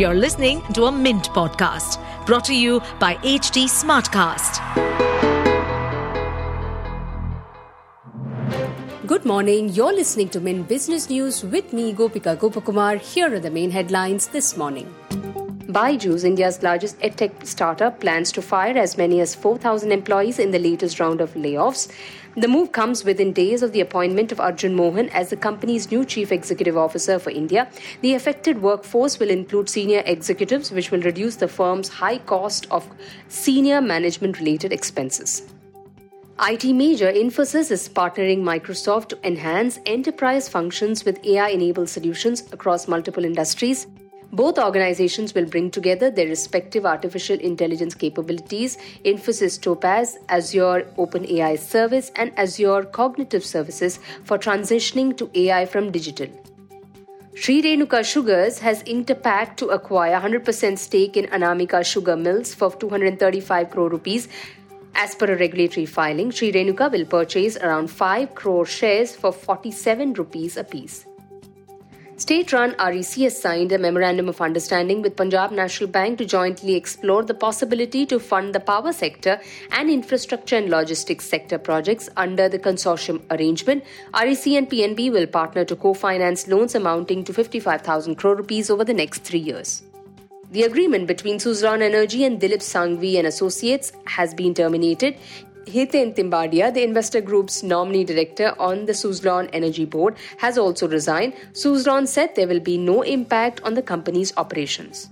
You're listening to a Mint podcast brought to you by HT Smartcast. Good morning. You're listening to Mint Business News with me, Gopika Gopakumar. Here are the main headlines this morning. Byju's, India's largest edtech startup, plans to fire as many as 4,000 employees in the latest round of layoffs. The move comes within days of the appointment of Arjun Mohan as the company's new chief executive officer for India. The affected workforce will include senior executives, which will reduce the firm's high cost of senior management related expenses. IT major Infosys is partnering Microsoft to enhance enterprise functions with AI enabled solutions across multiple industries. Both organizations will bring together their respective artificial intelligence capabilities Infosys Topaz, Azure OpenAI Service, and Azure Cognitive Services for transitioning to AI from digital. Shree Renuka Sugars has inked a pact to acquire 100% stake in Anamika Sugar Mills for 235 crore rupees. As per a regulatory filing, Shree Renuka will purchase around 5 crore shares for 47 rupees apiece. State run REC has signed a memorandum of understanding with Punjab National Bank to jointly explore the possibility to fund the power sector and infrastructure and logistics sector projects under the consortium arrangement. REC and PNB will partner to co finance loans amounting to 55,000 crore rupees over the next three years. The agreement between Suzlon Energy and Dilip Sanghvi and Associates has been terminated. Hiten Timbadia, the investor group's nominee director on the Suzlon Energy Board, has also resigned. Suzlon said there will be no impact on the company's operations.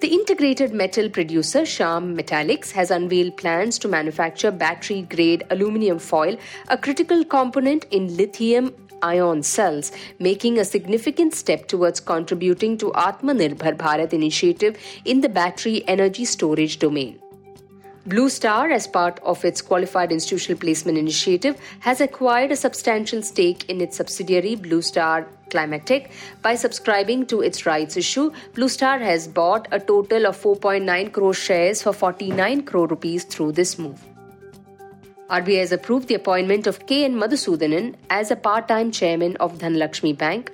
The integrated metal producer Shyam Metallics has unveiled plans to manufacture battery grade aluminum foil, a critical component in lithium ion cells, making a significant step towards contributing to Atmanirbhar Bharat initiative in the battery energy storage domain. Blue Star, as part of its qualified institutional placement initiative, has acquired a substantial stake in its subsidiary Blue Star Climatech. By subscribing to its rights issue, Blue Star has bought a total of 4.9 crore shares for 49 crore rupees through this move. RBI has approved the appointment of K. N. Madhusudanan as a part time chairman of Dhanlaxmi Bank.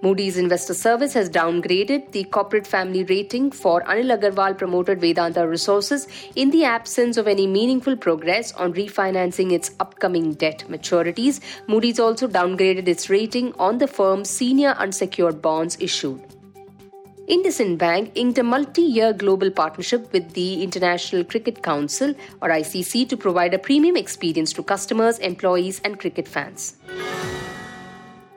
Moody's Investor Service has downgraded the corporate family rating for Anil Agarwal promoted Vedanta Resources in the absence of any meaningful progress on refinancing its upcoming debt maturities. Moody's also downgraded its rating on the firm's senior unsecured bonds issued. IndusInd Bank inked a multi-year global partnership with the International Cricket Council or ICC to provide a premium experience to customers, employees and cricket fans.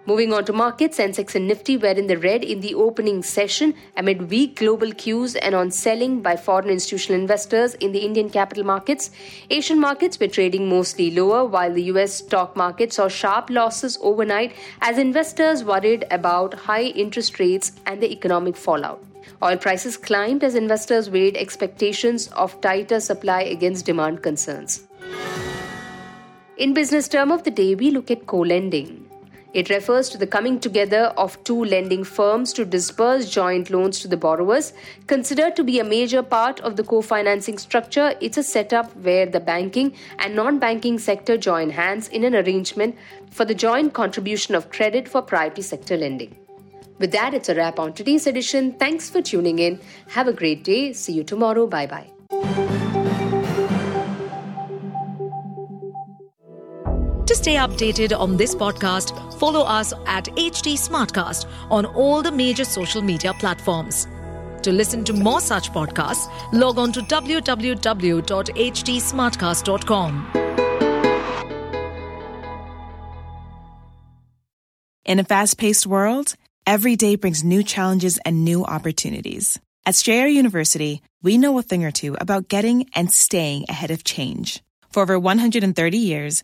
Moving on to markets, Sensex and Nifty were in the red in the opening session amid weak global cues and on selling by foreign institutional investors in the Indian capital markets. Asian markets were trading mostly lower, while the US stock market saw sharp losses overnight as investors worried about high interest rates and the economic fallout. Oil prices climbed as investors weighed expectations of tighter supply against demand concerns. In business term of the day, we look at co-lending. It refers to the coming together of two lending firms to disburse joint loans to the borrowers. Considered to be a major part of the co financing structure, it's a setup where the banking and non banking sector join hands in an arrangement for the joint contribution of credit for priority sector lending. With that, it's a wrap on today's edition. Thanks for tuning in. Have a great day. See you tomorrow. Bye bye. To stay updated on this podcast, follow us at HT Smartcast on all the major social media platforms. To listen to more such podcasts, log on to www.htsmartcast.com. In a fast paced world, every day brings new challenges and new opportunities. At Strayer University, we know a thing or two about getting and staying ahead of change. For over 130 years,